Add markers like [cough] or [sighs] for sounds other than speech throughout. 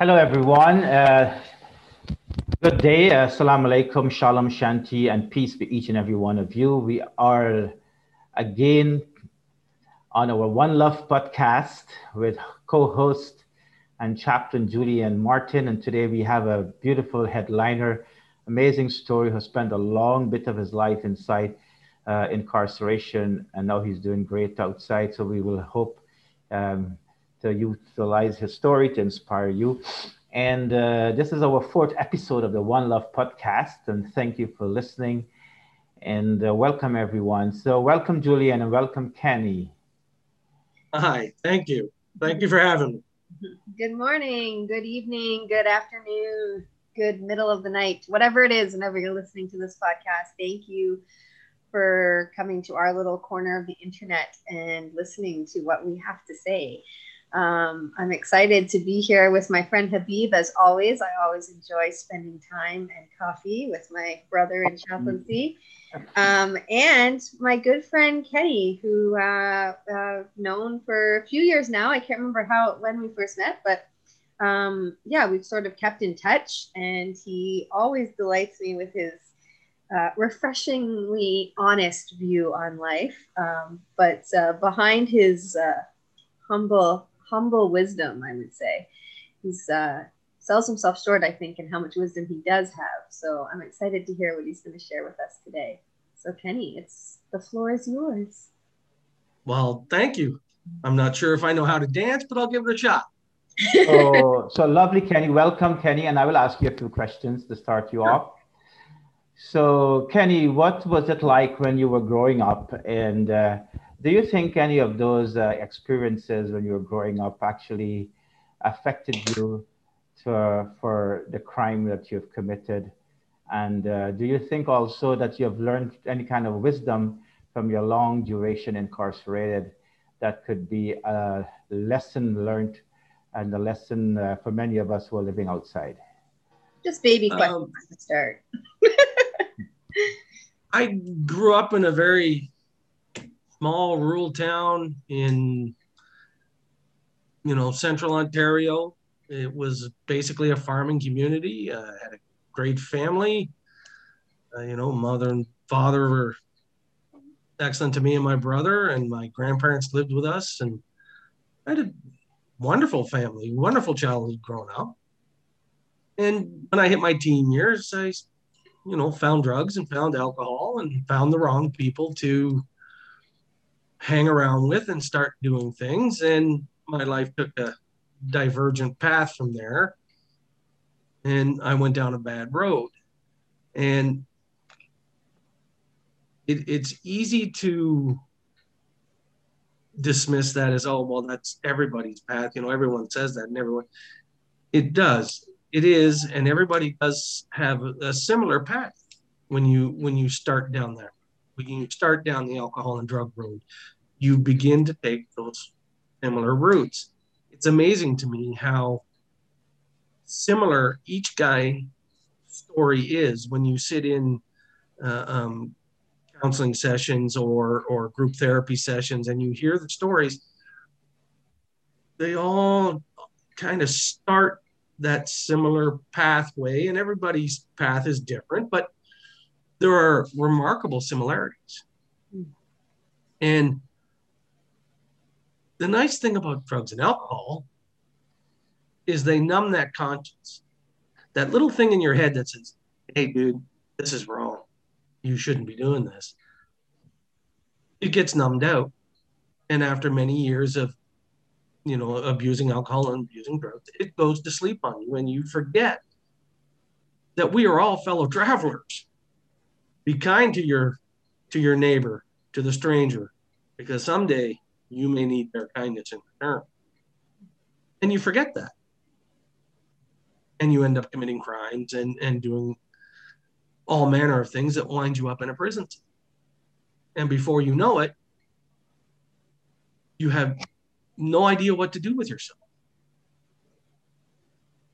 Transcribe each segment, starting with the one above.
Hello, everyone. Uh, good day. Uh, Assalamu alaikum, shalom, shanti, and peace be each and every one of you. We are again on our One Love podcast with co host and chaplain Julian Martin. And today we have a beautiful headliner, amazing story, who spent a long bit of his life inside uh, incarceration and now he's doing great outside. So we will hope. Um, to utilize his story to inspire you. And uh, this is our fourth episode of the One Love podcast. And thank you for listening. And uh, welcome, everyone. So, welcome, Julian, and welcome, Kenny. Hi, thank you. Thank you for having me. Good morning, good evening, good afternoon, good middle of the night, whatever it is, whenever you're listening to this podcast. Thank you for coming to our little corner of the internet and listening to what we have to say. Um, I'm excited to be here with my friend Habib. As always, I always enjoy spending time and coffee with my brother in chaplaincy, um, and my good friend Kenny, who uh, uh, known for a few years now. I can't remember how when we first met, but um, yeah, we've sort of kept in touch, and he always delights me with his uh, refreshingly honest view on life. Um, but uh, behind his uh, humble humble wisdom, I would say. He's uh, sells himself short, I think, in how much wisdom he does have. So I'm excited to hear what he's going to share with us today. So Kenny, it's the floor is yours. Well, thank you. I'm not sure if I know how to dance, but I'll give it a shot. [laughs] oh, so lovely, Kenny. Welcome, Kenny. And I will ask you a few questions to start you sure. off. So, Kenny, what was it like when you were growing up? And uh, do you think any of those uh, experiences when you were growing up actually affected you to, for the crime that you've committed? And uh, do you think also that you have learned any kind of wisdom from your long duration incarcerated that could be a lesson learned and a lesson uh, for many of us who are living outside? Just baby questions um, to start. [laughs] I grew up in a very small rural town in you know central ontario. It was basically a farming community uh, had a great family. Uh, you know mother and father were excellent to me and my brother and my grandparents lived with us and i had a wonderful family wonderful childhood growing up. And when i hit my teen years i you know found drugs and found alcohol and found the wrong people to hang around with and start doing things. And my life took a divergent path from there. And I went down a bad road. And it, it's easy to dismiss that as, oh, well, that's everybody's path. You know, everyone says that and everyone, it does. It is. And everybody does have a, a similar path when you when you start down there when you start down the alcohol and drug road, you begin to take those similar routes. It's amazing to me how similar each guy story is when you sit in uh, um, counseling sessions or or group therapy sessions and you hear the stories they all kind of start that similar pathway and everybody's path is different but there are remarkable similarities. Hmm. And the nice thing about drugs and alcohol is they numb that conscience. That little thing in your head that says, hey, dude, this is wrong. You shouldn't be doing this. It gets numbed out. And after many years of, you know, abusing alcohol and abusing drugs, it goes to sleep on you and you forget that we are all fellow travelers be kind to your to your neighbor, to the stranger, because someday you may need their kindness in return. And you forget that. And you end up committing crimes and, and doing all manner of things that wind you up in a prison. And before you know it, you have no idea what to do with yourself.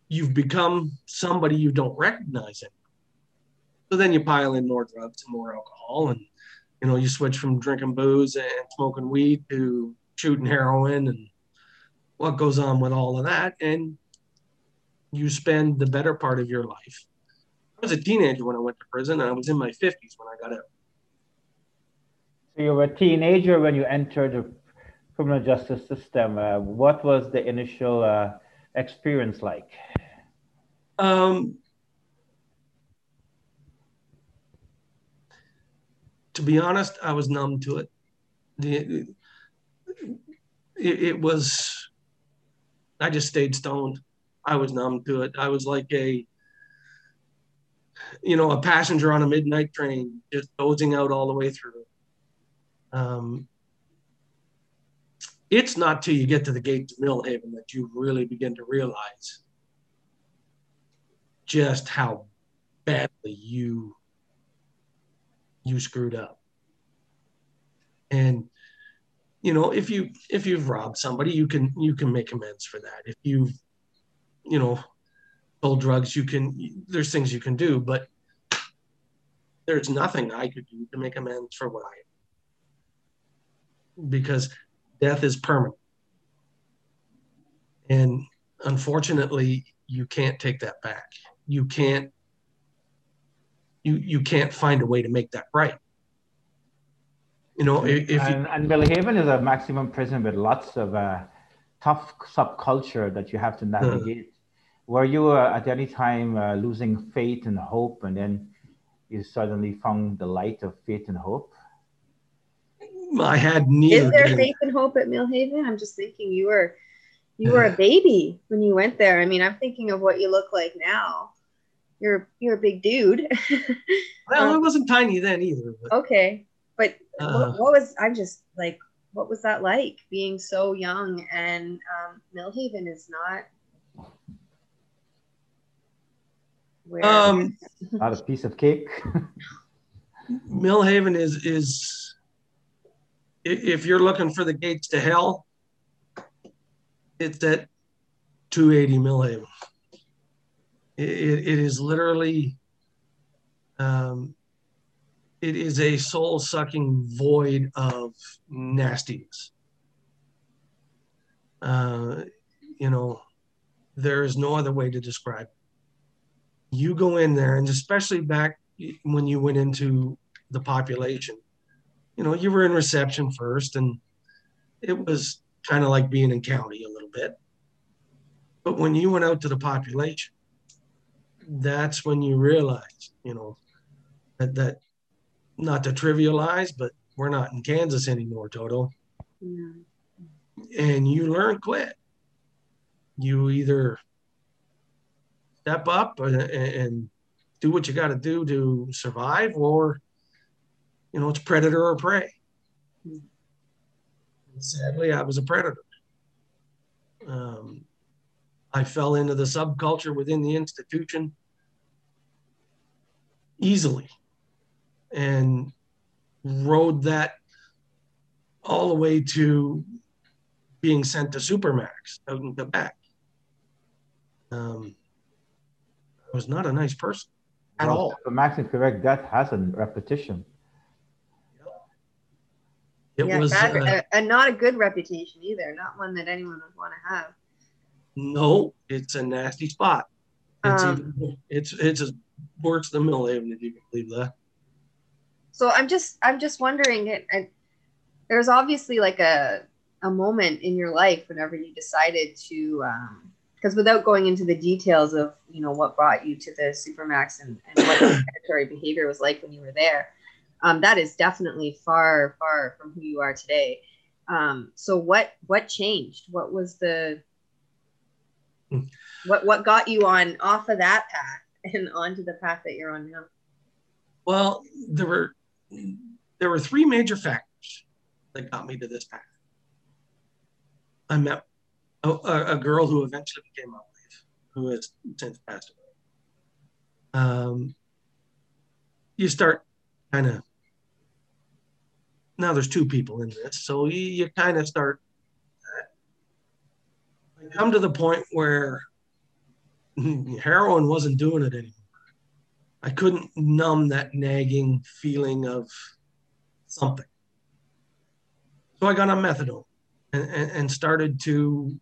You've become somebody you don't recognize anymore. So then you pile in more drugs and more alcohol, and you know you switch from drinking booze and smoking weed to shooting heroin and what goes on with all of that, and you spend the better part of your life. I was a teenager when I went to prison, and I was in my 50s when I got out. So you were a teenager when you entered the criminal justice system. Uh, what was the initial uh, experience like? Um, to be honest, I was numb to it. It, it was, I just stayed stoned. I was numb to it. I was like a, you know, a passenger on a midnight train, just dozing out all the way through. Um, it's not till you get to the gates of Millhaven that you really begin to realize just how badly you you screwed up. And you know, if you if you've robbed somebody, you can you can make amends for that. If you've you know sold drugs, you can there's things you can do, but there's nothing I could do to make amends for what I because death is permanent. And unfortunately, you can't take that back. You can't you you can't find a way to make that right. You know, if, if and, you, and Millhaven is a maximum prison with lots of uh, tough subculture that you have to navigate. Were you uh, at any time uh, losing faith and hope, and then you suddenly found the light of faith and hope? I had neither. Is there faith and hope at Millhaven? I'm just thinking you were you were a baby when you went there. I mean, I'm thinking of what you look like now. You're you're a big dude. [laughs] Well, I wasn't tiny then either. But, okay, but uh, what, what was I'm just like, what was that like being so young? And um, Millhaven is not where. um, [laughs] Not a piece of cake. [laughs] Millhaven is is if you're looking for the gates to hell, it's at 280 Millhaven. It, it, is literally, um, it is a soul sucking void of nastiness. Uh, you know, there is no other way to describe it. You go in there, and especially back when you went into the population. You know, you were in reception first, and it was kind of like being in county a little bit. But when you went out to the population, that's when you realize, you know, that, that not to trivialize, but we're not in Kansas anymore, Toto. Yeah. And you learn quick. You either step up and, and do what you got to do to survive, or you know, it's predator or prey. Hmm. Sadly, I was a predator. Um, I fell into the subculture within the institution easily and rode that all the way to being sent to Supermax out in Quebec. Um, I was not a nice person at Well, all. For Max and Quebec, that has a repetition. It yeah, was bad, uh, and not a good reputation either. Not one that anyone would want to have. No, it's a nasty spot. It's Um, even, it's it's as worse than Millhaven if you can believe that. So I'm just I'm just wondering. It, I, there's obviously like a a moment in your life whenever you decided to, because without going into the details of you know what brought you to the supermax and, and what predatory behavior was like when you were there, um, that is definitely far far from who you are today. Um, so what what changed? What was the what what got you on off of that path and onto the path that you're on now? Well, there were there were three major factors that got me to this path. I met a, a, a girl who eventually became my wife, who has since passed away. Um, you start kind of now. There's two people in this, so you, you kind of start. Come to the point where [laughs] heroin wasn't doing it anymore. I couldn't numb that nagging feeling of something. So I got on methadone and, and, and started to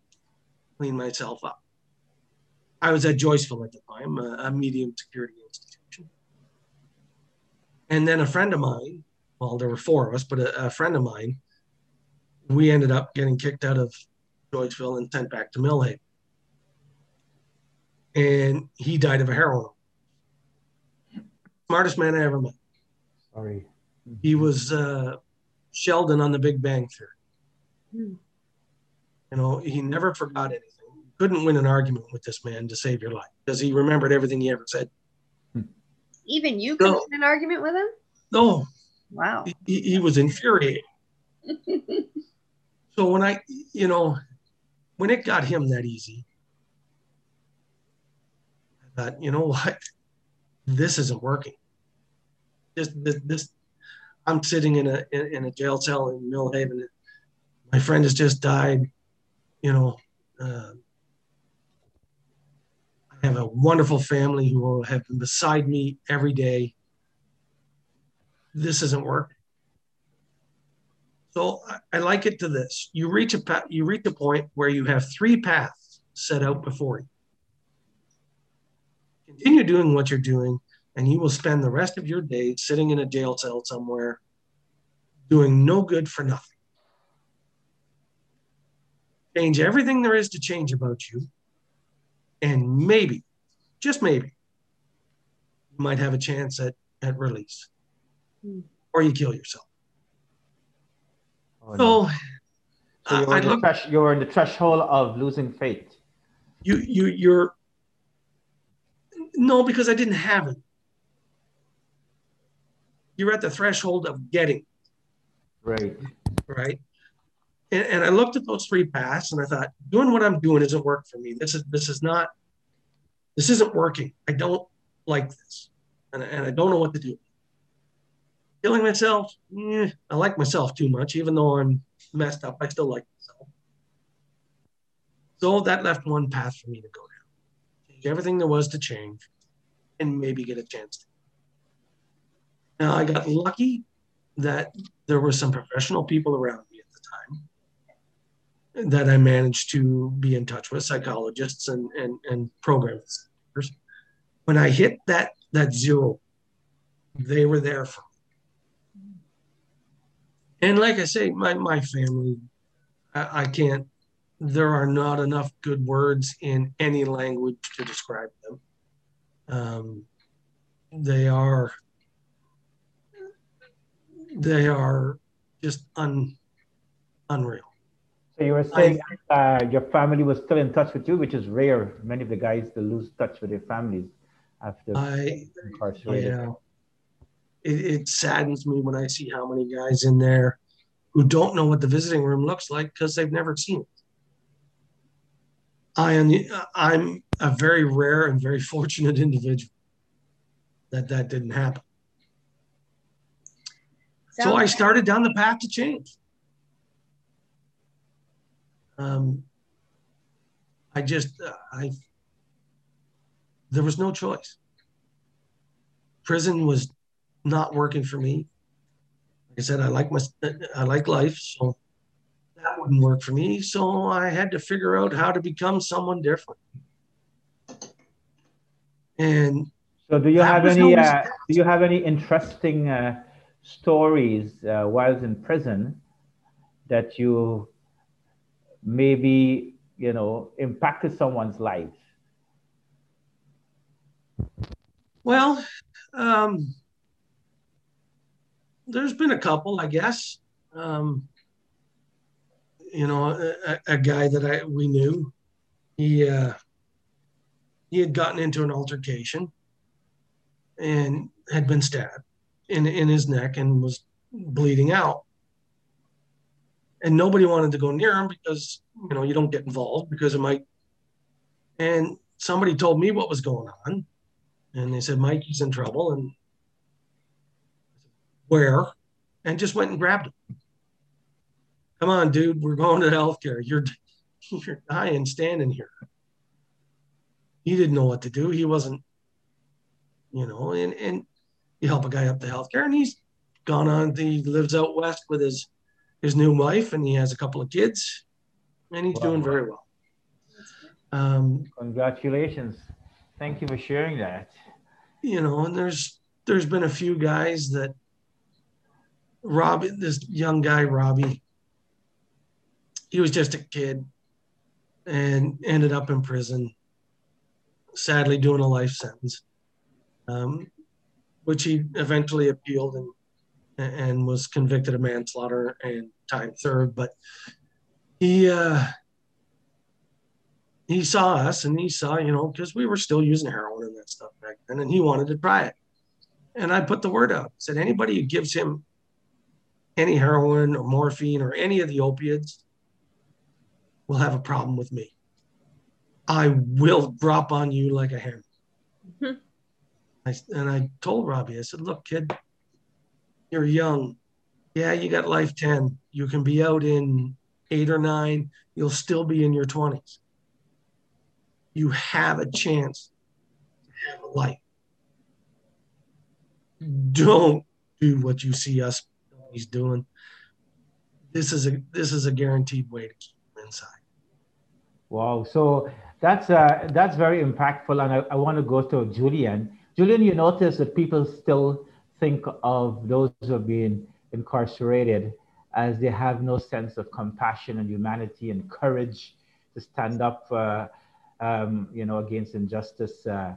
clean myself up. I was at Joyceville at the time, a, a medium security institution. And then a friend of mine, well, there were four of us, but a, a friend of mine, we ended up getting kicked out of Joyceville and sent back to Millhaven. And he died of a heroin. Smartest man I ever met. Sorry. He was uh, Sheldon on the Big Bang Theory. Hmm. You know, he never forgot anything. Couldn't win an argument with this man to save your life because he remembered everything he ever said. Even you could No. win an argument with him? No, Wow. he, he was infuriating. [laughs] So when I, you know, when it got him that easy, I thought, you know what, this isn't working. This, this, this I'm sitting in a in, a jail cell in Millhaven. My friend has just died. You know, uh, I have a wonderful family who will have been beside me every day. This isn't working. So I, like it to this: you reach a pa- you reach a point where you have three paths set out before you. Continue doing what you're doing, and you will spend the rest of your day sitting in a jail cell somewhere, doing no good for nothing. Change everything there is to change about you, and maybe, just maybe, you might have a chance at at release, Hmm. or you kill yourself. Oh, no. So, So you're, I in thresh- you're in the threshold of losing faith. you you you're no because I didn't have it. You're at the threshold of getting Right. right, and, and I looked at those three paths and I thought, doing what I'm doing isn't work for me. This is this is not this isn't working. I don't like this, and, and I don't know what to do. Killing myself, eh, I like myself too much, even though I'm messed up. I still like myself. So that left one path for me to go down. Change everything there was to change and maybe get a chance to. Now I got lucky that there were some professional people around me at the time that I managed to be in touch with, psychologists and and, and programs. When I hit that that zero, they were there for me. And like I say, my my family, I, I can't there are not enough good words in any language to describe them. Um, they are they are just un, unreal. So you were saying uh, your family was still in touch with you, which is rare. Many of the guys they lose touch with their families after I incarcerated. yeah, it, it saddens me when I see how many guys in there who don't know what the visiting room looks like because they've never seen it. I am the, I'm a very rare and very fortunate individual that that didn't happen. So I started down the path to change. Um, I just, uh, I, there was no choice. Prison was not working for me. Like I said, I like my, I like life, so that wouldn't work for me. So I had to figure out how to become someone different. And So do you have any? Uh, do you have any interesting uh, stories uh, while in prison that you maybe you know impacted someone's life? Well, um, there's been a couple, I guess. Um, you know, a, a- guy that I we knew, he uh, he had gotten into an altercation and had been stabbed in in his neck and was bleeding out. And nobody wanted to go near him because you know you don't get involved because it might. And somebody told me what was going on, and they said Mikey's in trouble, and where, and just went and grabbed him. Come on, dude, we're going to healthcare. You're [laughs] you're dying standing here. He didn't know what to do. He wasn't, you know, and and you help a guy up to healthcare, and he's gone on. He lives out west with his his new wife, and he has a couple of kids, and he's Wow. doing very well. Um, Congratulations. Thank you for sharing that. you know, and there's there's been a few guys that Robbie, this young guy, Robbie, he was just a kid and ended up in prison, sadly doing a life sentence, um, which he eventually appealed and and was convicted of manslaughter and time served. But he uh, he saw us and he saw, you know, because we were still using heroin and that stuff back then, and he wanted to try it. And I put the word out. Said anybody who gives him any heroin or morphine or any of the opiates will have a problem with me. I will drop on you like a hammer. Mhm. I, and I told Robbie, I said, look, kid, you're young. Yeah, you got life 10. You can be out in eight or nine. You'll still be in your 20s. You have a chance to have a life. Don't do what you see us he's doing. This is a this is a guaranteed way to keep him inside. Wow. So that's uh, that's very impactful, and I, I want to go to Julian. Julian, you notice that people still think of those who have been incarcerated as they have no sense of compassion and humanity and courage to stand up, uh, um, you know, against injustice. Uh,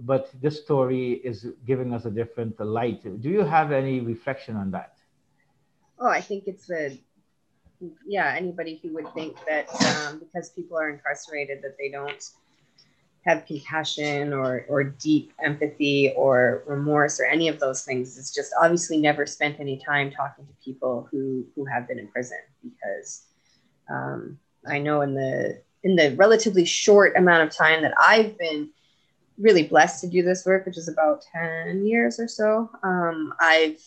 but this story is giving us a different light. Do you have any reflection on that? Oh, I think it's the yeah anybody who would think that um, because people are incarcerated that they don't have compassion or or deep empathy or remorse or any of those things. Is just obviously never spent any time talking to people who who have been in prison because um, I know in the in the relatively short amount of time that I've been really blessed to do this work, which is about 10 years or so, um, I've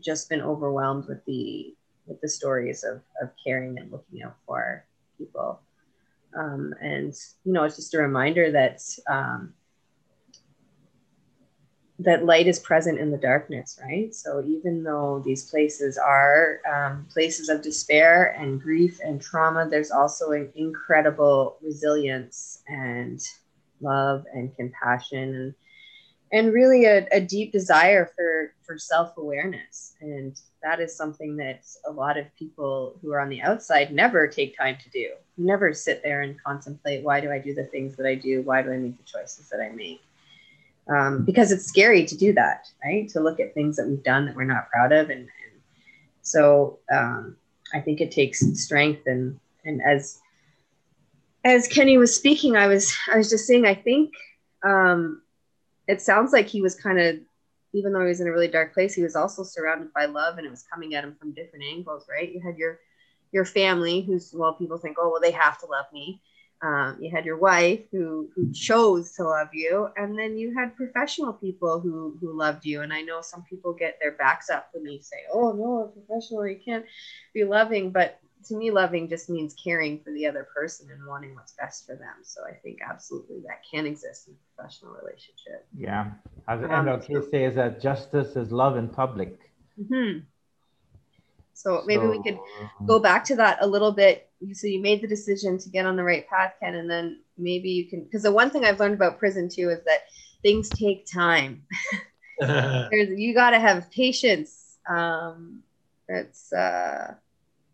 just been overwhelmed with the with the stories of, of caring and looking out for people. Um, and you know, it's just a reminder that um, that light is present in the darkness, right? So even though these places are um, places of despair and grief and trauma, there's also an incredible resilience and love and compassion and really a, a deep desire for for self-awareness. And that is something that a lot of people who are on the outside never take time to do. Never sit there and contemplate why do i do the things that i do? Why do i make the choices that i make? Um, because it's scary to do that right? To look at things that we've done that we're not proud of. And, and so um, i think it takes strength. And and as as kenny was speaking i was i was just saying i think um, it sounds like he was kind of even though he was in a really dark place he was also surrounded by love and it was coming at him from different angles right? You had your your family who's well people think oh well they have to love me. Um, you had your wife who who chose to love you. And then you had professional people who who loved you. And i know some people get their backs up when you say oh no a professional you can't be loving. But to me loving just means caring for the other person and wanting what's best for them. So i think absolutely that can exist in a professional relationship. Yeah. As Um, MLK says that justice is love in public. hmm so maybe we could go back to that a little bit. So you made the decision to get on the right path ken and then maybe you can because the one thing i've learned about prison too is that things take time. [laughs] You got to have patience. Um it's uh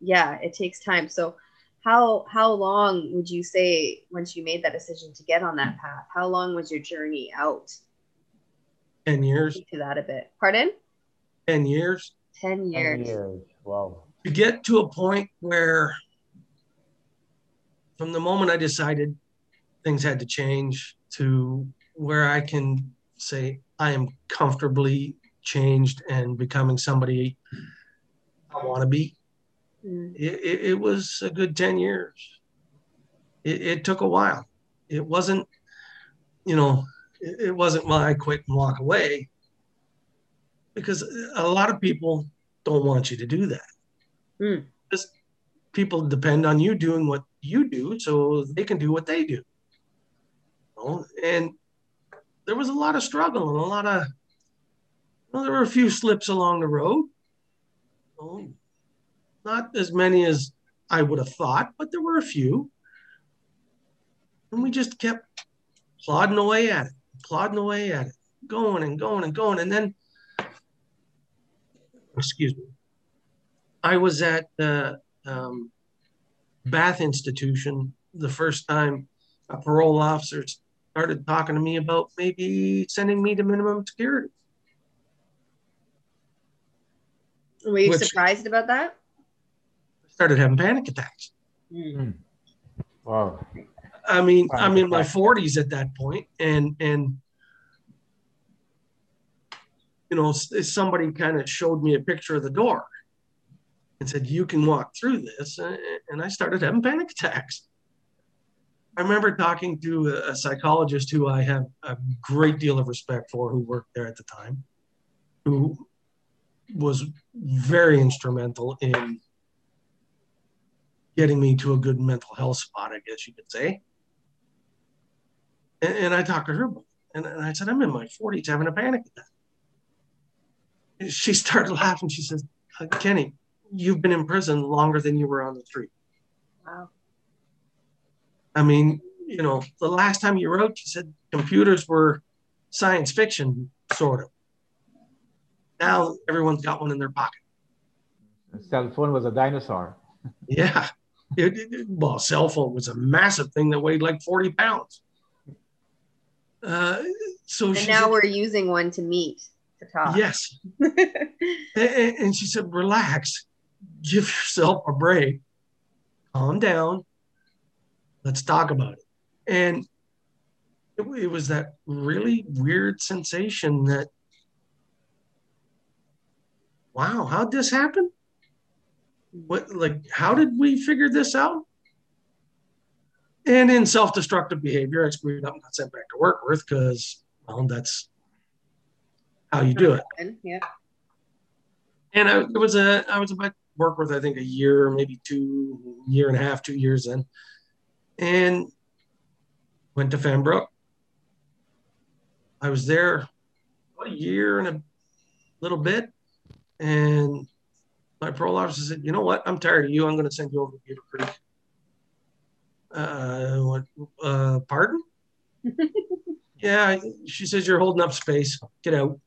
yeah it takes time so how how long would you say once you made that decision to get on that path how long was your journey out 10 years, to that a bit pardon 10 years 10 10 years years. Wow. to get to a point where from the moment I decided things had to change to where I can say I am comfortably changed and becoming somebody I want to be. Mm, It, it, it was a good 10 years. It, it took a while. It wasn't, you know, it, wasn't well, I quit and walk away because a lot of people don't want you to do that. Mm. Just people depend on you doing what you do so they can do what they do. You know? And there was a lot of struggle and a lot of, well, there were a few slips along the road. You know, not as many as I would have thought, but there were a few. And we just kept plodding away at it, plodding away at it, going and going and going. And then, excuse me, I was at the um, Bath Institution the first time a parole officer started talking to me about maybe sending me to minimum security. Were you Which- surprised about that? I started having panic attacks. Hmm. Hmm. Wow. I mean, Panic I'm in my 40s at that point, and and you know, somebody kind of showed me a picture of the door and said, "You can walk through this," and and I started having panic attacks. I remember talking to a, a psychologist who I have a great deal of respect for, who worked there at the time, who was very instrumental in getting me to a good mental health spot, I guess you could say. And, and I talked to her, and, and I said, I'm in my 40s having a panic attack. And She [laughs] started laughing. She says, "Uh, Kenny, you've been in prison longer than you were on the street. Wow. I mean, you know, the last time you wrote, you said computers were science fiction, sort of. Now everyone's got one in their pocket. The cell phone was a dinosaur. [laughs] Yeah. It, it- well, cell phone was a massive thing that weighed like 40 pounds. Uh, so And now said, we're using one to meet to talk. yes. [laughs] And, and- and she said, relax, give yourself a break, calm down, let's talk about it. And it, it was that really weird sensation that, wow, how'd this happen? What, like, how did we figure this out? And in self destructive behavior, I screwed up and got sent back to Warkworth because, well, that's how you do it Yeah. and I it was a I was about to Warkworth I think a year, maybe two year and a half, two years in, and went to Fenbrook. I was there a year and a little bit, and my parole officer said, "You know what? I'm tired of you. I'm going to send you over to Beaver Creek." Uh, what? Uh, pardon? [laughs] yeah, she says you're holding up space. Get out.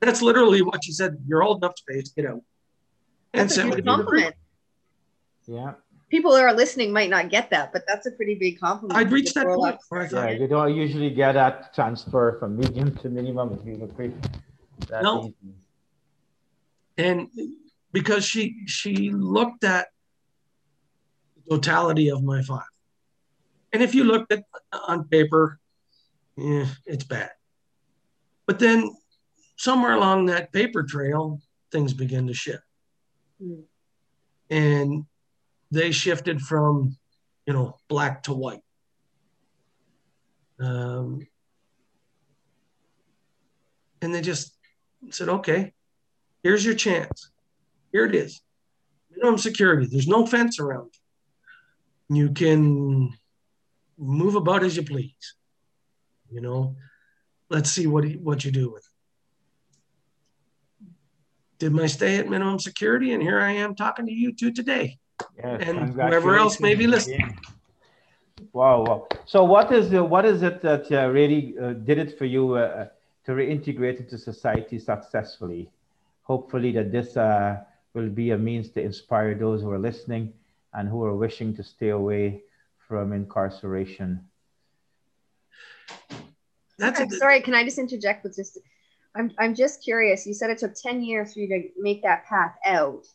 That's literally what she said. You're holding up space. Get out. And That's a sent me to huge Beaver Creek. compliment. Yeah. People who are listening might not get that, but that's a pretty big compliment. I'd reached that point up. Yeah, you don't usually get that transfer from medium to minimum if you agree. That No. easy. And because she she looked at the totality of my file, and if you looked at on paper, yeah, it's bad. But then somewhere along that paper trail, things begin to shift. Hmm. and they shifted from you know black to white um, and they just said okay here's your chance. Here it is. Minimum security. There's no fence around. You you can move about as you please. You know let's see what what you do with it. Did my stay at minimum security? And here i am talking to you two today. Yes, And whoever else may be again. Wow, wow. So what is the, what is it that uh, really uh, did it for you uh, to reintegrate into society successfully? Hopefully that this uh, will be a means to inspire those who are listening and who are wishing to stay away from incarceration. that's a, I'm sorry, can I just interject with just I'm I'm just curious. You said it took 10 years for you to make that path out.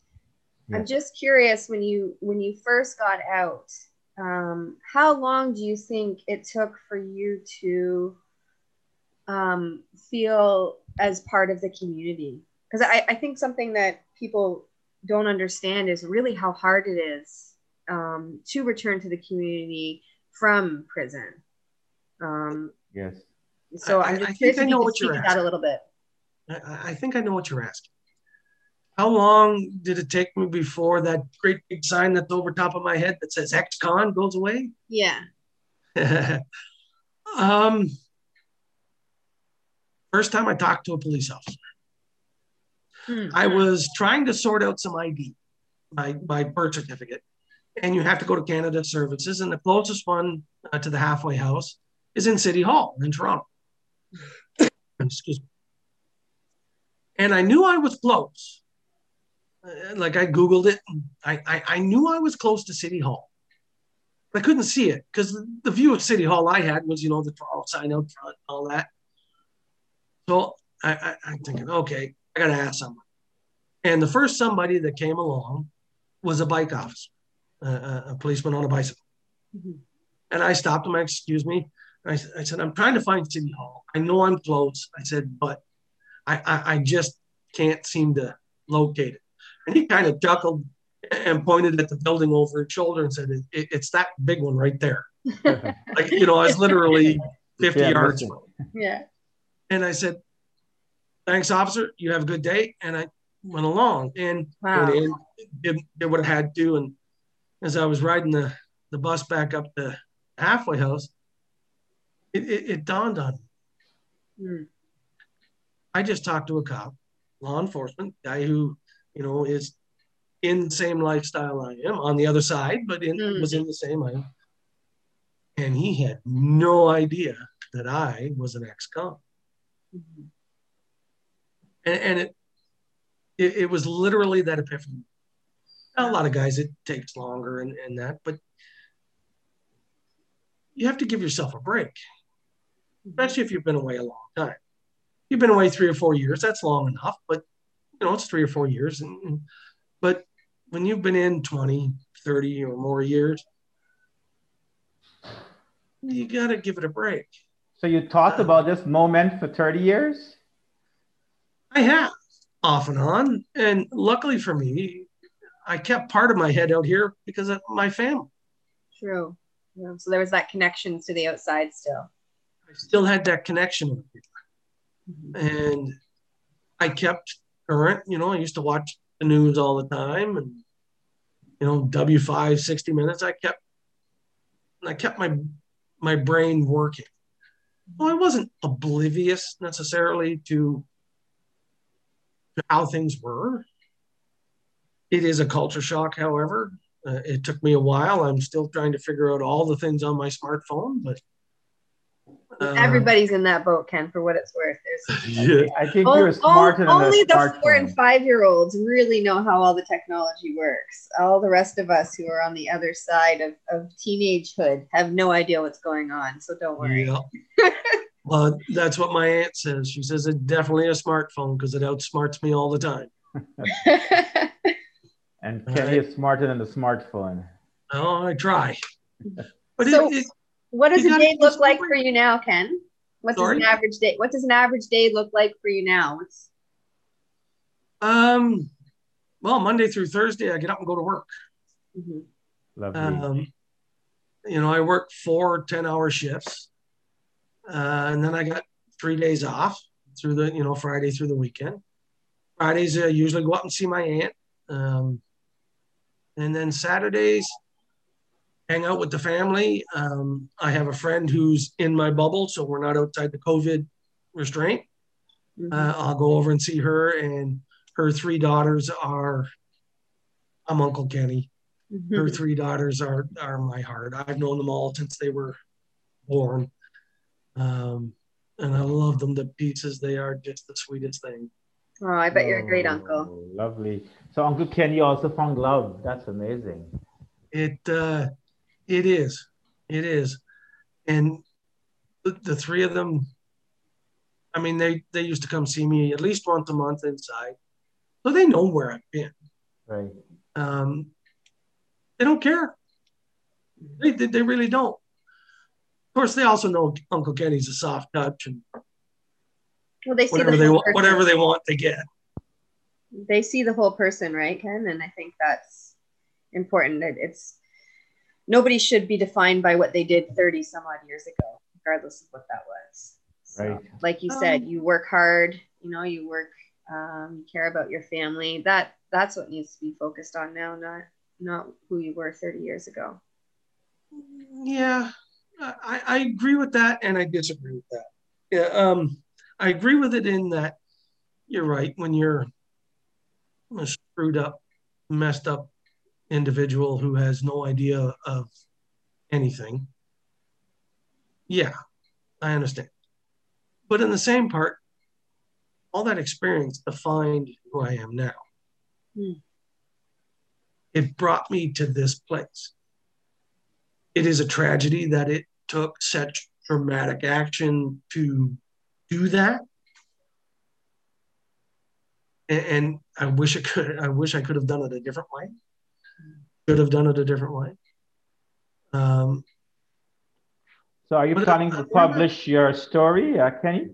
Yeah. I'm just curious when you when you first got out, um, how long do you think it took for you to um, feel as part of the community? Because I, I think something that people don't understand is really how hard it is um, to return to the community from prison. Um, Yes. so I- I'm I just think curious I know you could what speak you're to that a little bit. I, I think I know what you're asking. How long did it take me before that great big sign that's over top of my head that says ex-con goes away? Yeah. [laughs] um, first time I talked to a police officer, Hmm. I was trying to sort out some ID, my, my birth certificate, and you have to go to Canada Services, and the closest one uh, to the halfway house is in City Hall in Toronto. [laughs] Excuse me. And I knew I was close. Uh, like I Googled it. I, I, I knew I was close to City Hall. I couldn't see it because the view of City Hall I had was, you know, the Toronto sign out front, all that. So I, I, I'm thinking, okay, I got to ask someone. And the first somebody that came along was a bike officer, uh, a policeman on a bicycle. Mm-hmm. And I stopped him. I excuse me. I, I, said, I'm trying to find City Hall. I know I'm close. I said, but I, I, I just can't seem to locate it. And he kind of chuckled and pointed at the building over his shoulder and said, it, it, "It's that big one right there." [laughs] like you know, I was literally [laughs] 50 yeah, yards from. Yeah. And I said, "Thanks, officer. You have a good day." And I went along and wow. in, did, did what I had to. And as I was riding the the bus back up the halfway house, it, it, it dawned on me. Mm. I just talked to a cop, law enforcement guy who, you know, is in the same lifestyle I am on the other side, but in, mm. was in the same. And he had no idea that I was an ex-con. Mm-hmm. And, and it, it, it, was literally that epiphany. A lot of guys, it takes longer and, and that, but you have to give yourself a break, especially if you've been away a long time. You've been away three or four years, that's long enough, but you know, it's three or four years. And, but when you've been in 20, 30 or more years, you got to give it a break. So you talked uh, about this moment for 30 years? I have off and on. And luckily for me, I kept part of my head out here because of my family. True. Yeah. So there was that connection to the outside still. I still had that connection mm-hmm. And I kept current. You know, I used to watch the news all the time and you know w5 60 minutes i kept i kept my my brain working well i wasn't oblivious necessarily to, to how things were it is a culture shock however uh, it took me a while i'm still trying to figure out all the things on my smartphone but uh, Everybody's in that boat, Ken, for what it's worth. There's, [laughs] yeah. I think you're smarter than Only the four and five year olds really know how all the technology works. All the rest of us who are on the other side of, of teenagehood have no idea what's going on. So don't worry. Yeah. [laughs] well, that's what my aunt says. She says it's definitely a smartphone because it outsmarts me all the time. [laughs] and Kenny right. is smarter than the smartphone. Oh, I try. But so, it, it what does a day look like for you now, Ken? What does an average day? What does an average day look like for you now? What's um, well, Monday through Thursday, I get up and go to work. Mm-hmm. Lovely. Um, you know, I work four 10 hour shifts. Uh, and then I got three days off through the, you know, Friday through the weekend. Fridays, I usually go up and see my aunt. Um, and then Saturdays, hang out with the family. Um, I have a friend who's in my bubble, so we're not outside the COVID restraint. Mm-hmm. Uh, I'll go over and see her, and her three daughters are. I'm Uncle Kenny. Mm-hmm. Her three daughters are are my heart. I've known them all since they were born, um, and I love them to pieces. They are just the sweetest thing. Oh, I bet you're a great uncle. Oh, lovely. So Uncle Kenny also found love. That's amazing. It uh, it is. It is. And the, the three of them, I mean, they, they used to come see me at least once a month inside. So they know where I've been. Right. Um, they don't care. They, they, they really don't. Of course, they also know Uncle Kenny's a soft touch and well, they see whatever the they want, whatever they want, they get. They see the whole person, right, Ken? And I think that's important. It, it's nobody should be defined by what they did 30 some odd years ago, regardless of what that was. So, right. like you said, um, you work hard, you know, you work, um, you care about your family. That that's what needs to be focused on now, not not who you were 30 years ago. Yeah, I, I agree with that and I disagree with that. Yeah, um, I agree with it in that you're right. When you're a screwed up, messed up individual who has no idea of anything, yeah, I understand. But in the same part, all that experience defined who I am now. Hmm. It brought me to this place. It is a tragedy that it took such dramatic action to do that. And, and I wish I could. I wish I could have done it a different way. Could have done it a different way. Um, so, are you planning to publish your story, uh, Kenny?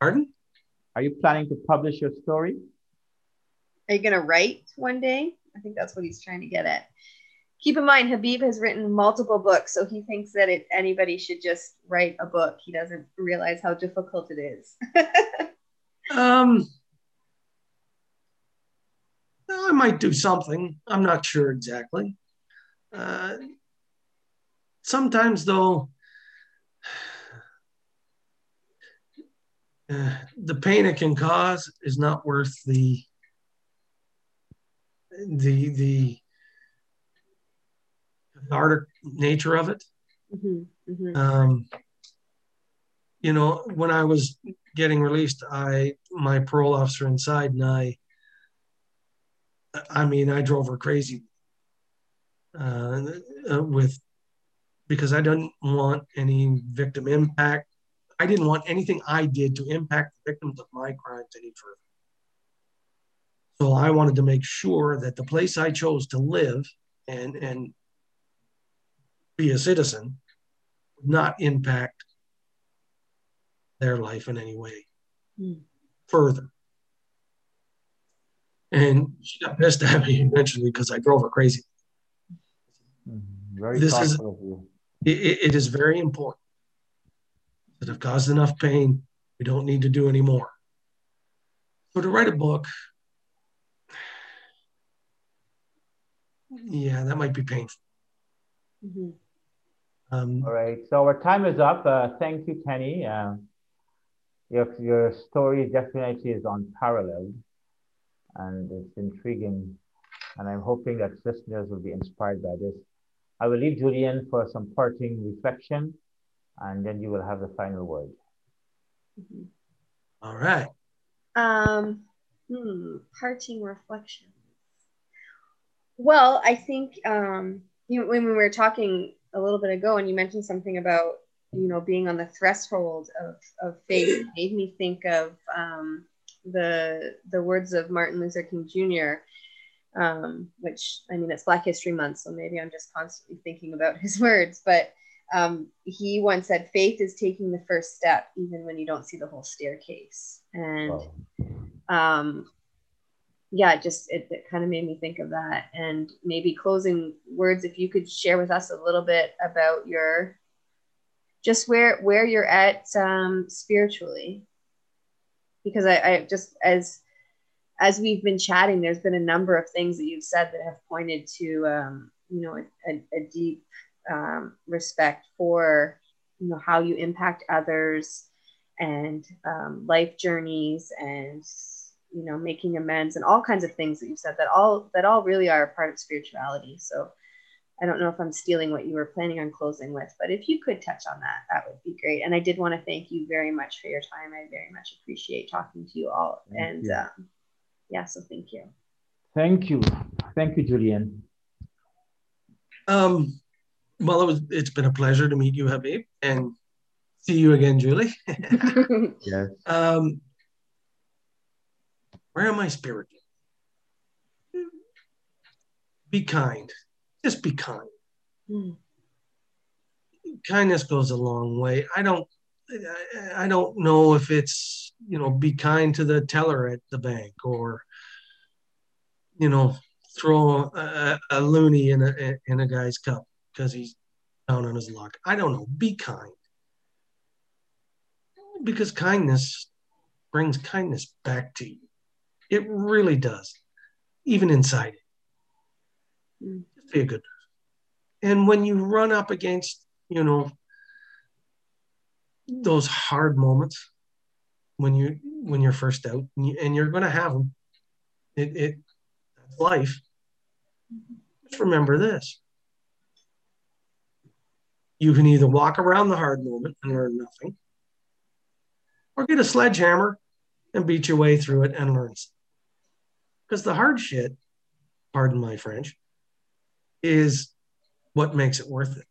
Pardon? Are you planning to publish your story? Are you going to write one day? I think that's what he's trying to get at. Keep in mind, Habib has written multiple books, so he thinks that it, anybody should just write a book. He doesn't realize how difficult it is. [laughs] um, I might do something. I'm not sure exactly. Uh, sometimes, though, [sighs] uh, the pain it can cause is not worth the the the cathartic nature of it. Mm-hmm, mm-hmm. Um, you know, when I was getting released, I my parole officer inside and I. I mean, I drove her crazy uh, uh, with because I didn't want any victim impact. I didn't want anything I did to impact the victims of my crimes any further. So I wanted to make sure that the place I chose to live and, and be a citizen would not impact their life in any way mm. further. And she got pissed at me eventually because I drove her crazy. Very this is it, it is very important that have caused enough pain. We don't need to do any more. So to write a book yeah, that might be painful. Mm-hmm. Um, All right. So our time is up. Uh, thank you, Kenny. Uh, your, your story definitely is unparalleled and it's intriguing. And I'm hoping that listeners will be inspired by this. I will leave Julian for some parting reflection and then you will have the final word. Mm-hmm. All right. Um, hmm, parting reflection. Well, I think um, you know, when we were talking a little bit ago, and you mentioned something about you know being on the threshold of, of faith, made me think of um, the the words of Martin Luther King Jr. Um, which I mean, it's Black History Month, so maybe I'm just constantly thinking about his [laughs] words. But um, he once said, "Faith is taking the first step, even when you don't see the whole staircase." And wow. um, yeah, just it, it kind of made me think of that. And maybe closing words, if you could share with us a little bit about your just where where you're at um, spiritually, because I, I just as as we've been chatting, there's been a number of things that you've said that have pointed to um, you know a, a deep um, respect for you know how you impact others and um, life journeys and you know making amends and all kinds of things that you said that all that all really are a part of spirituality. So i don't know if i'm stealing what you were planning on closing with but if you could touch on that that would be great. And i did want to thank you very much for your time. I very much appreciate talking to you all. Thank and you. Um, yeah so thank you. Thank you. Thank you julian um well it was it's been a pleasure to meet you habib and see you again julie. [laughs] [laughs] Yes. Um where am I spiritual? Be kind. Just be kind. Mm. Kindness goes a long way. I don't I don't know if it's, you know, be kind to the teller at the bank or, you know, throw a, a loonie in a, in a guy's cup because he's down on his luck. I don't know. Be kind. Because kindness brings kindness back to you. It really does, even inside it. Mm. Just be a good person. And when you run up against, you know, those hard moments when you when you're first out, and, you, are going to have them. It, it life. Just remember this. You can either walk around the hard moment and learn nothing, or get a sledgehammer and beat your way through it and learn. Because the hard shit, pardon my French, is what makes it worth it.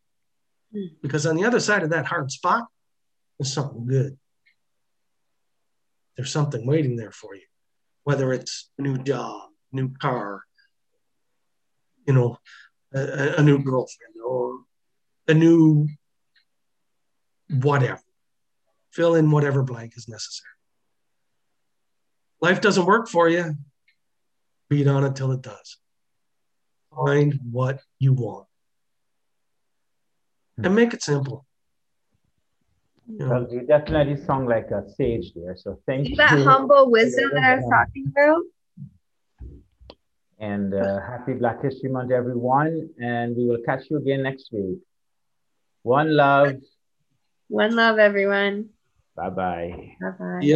Hmm. Because on the other side of that hard spot is something good. There's something waiting there for you, whether it's a new job, new car, you know, a, a new girlfriend or a new whatever. Fill in whatever blank is necessary. Life doesn't work for you. Beat on it till it does. Find what you want and make it simple. You know, Well, you definitely sound like a sage there. So thank Is that humble wisdom that I was talking about? And uh, happy Black History Month, everyone. And we will catch you again next week. One love. One love, everyone. Bye bye. Bye bye. Yeah.